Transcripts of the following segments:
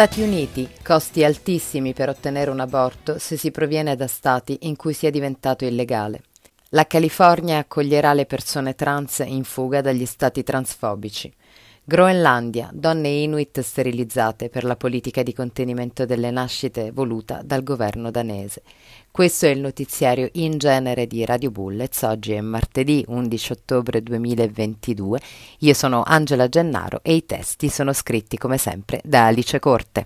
Stati Uniti, costi altissimi per ottenere un aborto se si proviene da stati in cui sia diventato illegale. La California accoglierà le persone trans in fuga dagli stati transfobici. Groenlandia, donne inuit sterilizzate per la politica di contenimento delle nascite voluta dal governo danese. Questo è il notiziario in genere di Radio Bullets. Oggi è martedì 11 ottobre 2022. Io sono Angela Gennaro e i testi sono scritti come sempre da Alice Corte.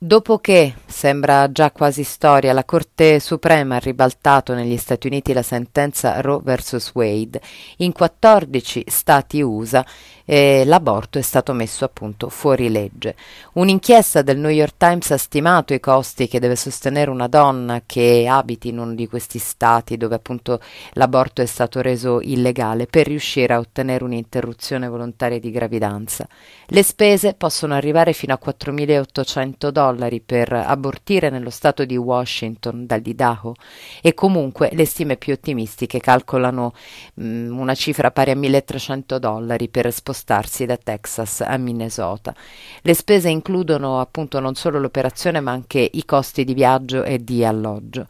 Dopo che, sembra già quasi storia, la Corte Suprema ha ribaltato negli Stati Uniti la sentenza Roe vs. Wade, in 14 stati USA eh, l'aborto è stato messo appunto fuori legge. Un'inchiesta del New York Times ha stimato i costi che deve sostenere una donna che abiti in uno di questi stati dove appunto l'aborto è stato reso illegale per riuscire a ottenere un'interruzione volontaria di gravidanza. Le spese possono arrivare fino a 4.800 dollari per abortire nello stato di Washington dall'Idaho e comunque le stime più ottimistiche calcolano mh, mm, una cifra pari a 1.300 dollari per spostarsi da Texas a Minnesota. Le spese includono appunto non solo l'operazione ma anche i costi di viaggio e di alloggio.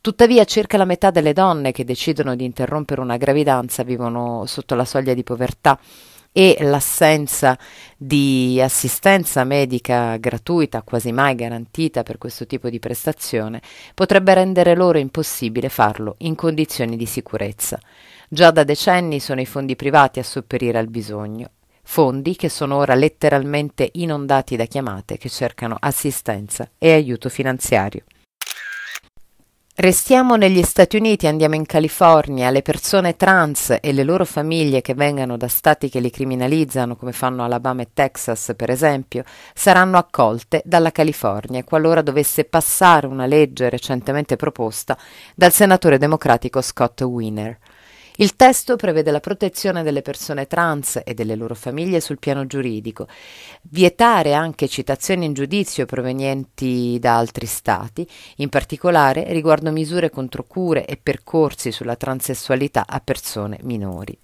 Tuttavia circa la metà delle donne che decidono di interrompere una gravidanza vivono sotto la soglia di povertà e l'assenza di assistenza medica gratuita, quasi mai garantita per questo tipo di prestazione, potrebbe rendere loro impossibile farlo in condizioni di sicurezza. Già da decenni sono i fondi privati a sopperire al bisogno, fondi che sono ora letteralmente inondati da chiamate che cercano assistenza e aiuto finanziario. Restiamo negli Stati Uniti, andiamo in California, le persone trans e le loro famiglie che vengano da stati che li criminalizzano, come fanno Alabama e Texas per esempio, saranno accolte dalla California qualora dovesse passare una legge recentemente proposta dal senatore democratico Scott Wiener. Il testo prevede la protezione delle persone trans e delle loro famiglie sul piano giuridico, vietare anche citazioni in giudizio provenienti da altri stati, in particolare riguardo misure contro cure e percorsi sulla transessualità a persone minori.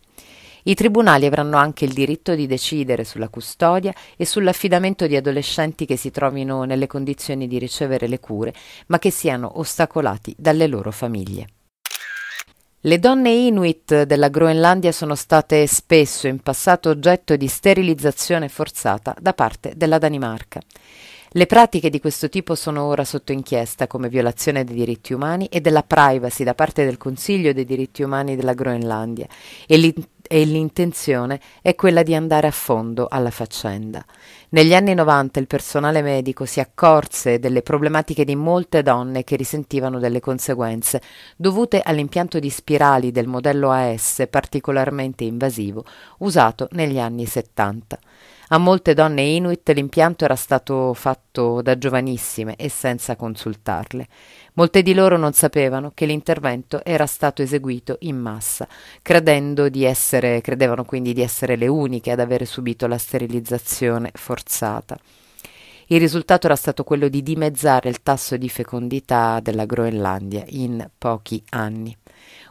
I tribunali avranno anche il diritto di decidere sulla custodia e sull'affidamento di adolescenti che si trovino nelle condizioni di ricevere le cure, ma che siano ostacolati dalle loro famiglie. Le donne Inuit della Groenlandia sono state spesso in passato oggetto di sterilizzazione forzata da parte della Danimarca. Le pratiche di questo tipo sono ora sotto inchiesta come violazione dei diritti umani e della privacy da parte del Consiglio dei diritti umani della Groenlandia e e l'intenzione è quella di andare a fondo alla faccenda. Negli anni 90 il personale medico si accorse delle problematiche di molte donne che risentivano delle conseguenze dovute all'impianto di spirali del modello AS particolarmente invasivo usato negli anni 70. A molte donne inuit l'impianto era stato fatto da giovanissime e senza consultarle. Molte di loro non sapevano che l'intervento era stato eseguito in massa, credendo di essere, credevano quindi di essere le uniche ad avere subito la sterilizzazione forzata. Il risultato era stato quello di dimezzare il tasso di fecondità della Groenlandia in pochi anni.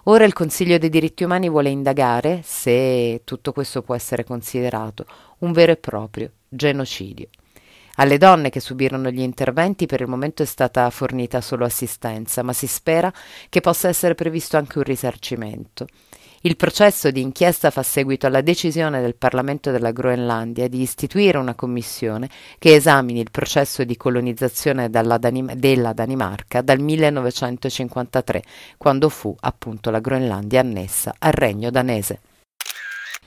Ora il Consiglio dei diritti umani vuole indagare se tutto questo può essere considerato un vero e proprio genocidio. Alle donne che subirono gli interventi per il momento è stata fornita solo assistenza, ma si spera che possa essere previsto anche un risarcimento. Il processo di inchiesta fa seguito alla decisione del Parlamento della Groenlandia di istituire una commissione che esamini il processo di colonizzazione Danim- della Danimarca dal 1953, quando fu appunto la Groenlandia annessa al regno danese.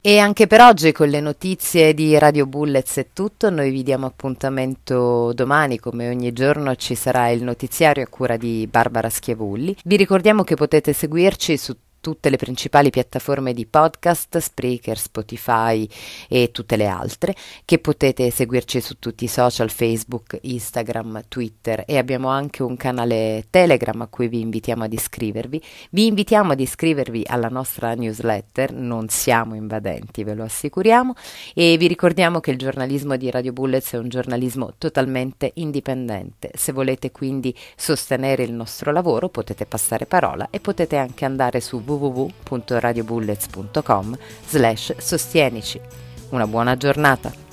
E anche per oggi con le notizie di Radio Bullets è tutto, noi vi diamo appuntamento domani, come ogni giorno ci sarà il notiziario a cura di Barbara Schiavulli. Vi ricordiamo che potete seguirci su tutte le principali piattaforme di podcast, Spreaker, Spotify e tutte le altre, che potete seguirci su tutti i social, Facebook, Instagram, Twitter e abbiamo anche un canale Telegram a cui vi invitiamo ad iscrivervi. Vi invitiamo ad iscrivervi alla nostra newsletter, non siamo invadenti, ve lo assicuriamo, e vi ricordiamo che il giornalismo di Radio Bullets è un giornalismo totalmente indipendente. Se volete quindi sostenere il nostro lavoro potete passare parola e potete anche andare su www www.radiobullets.com slash sostienici. Una buona giornata!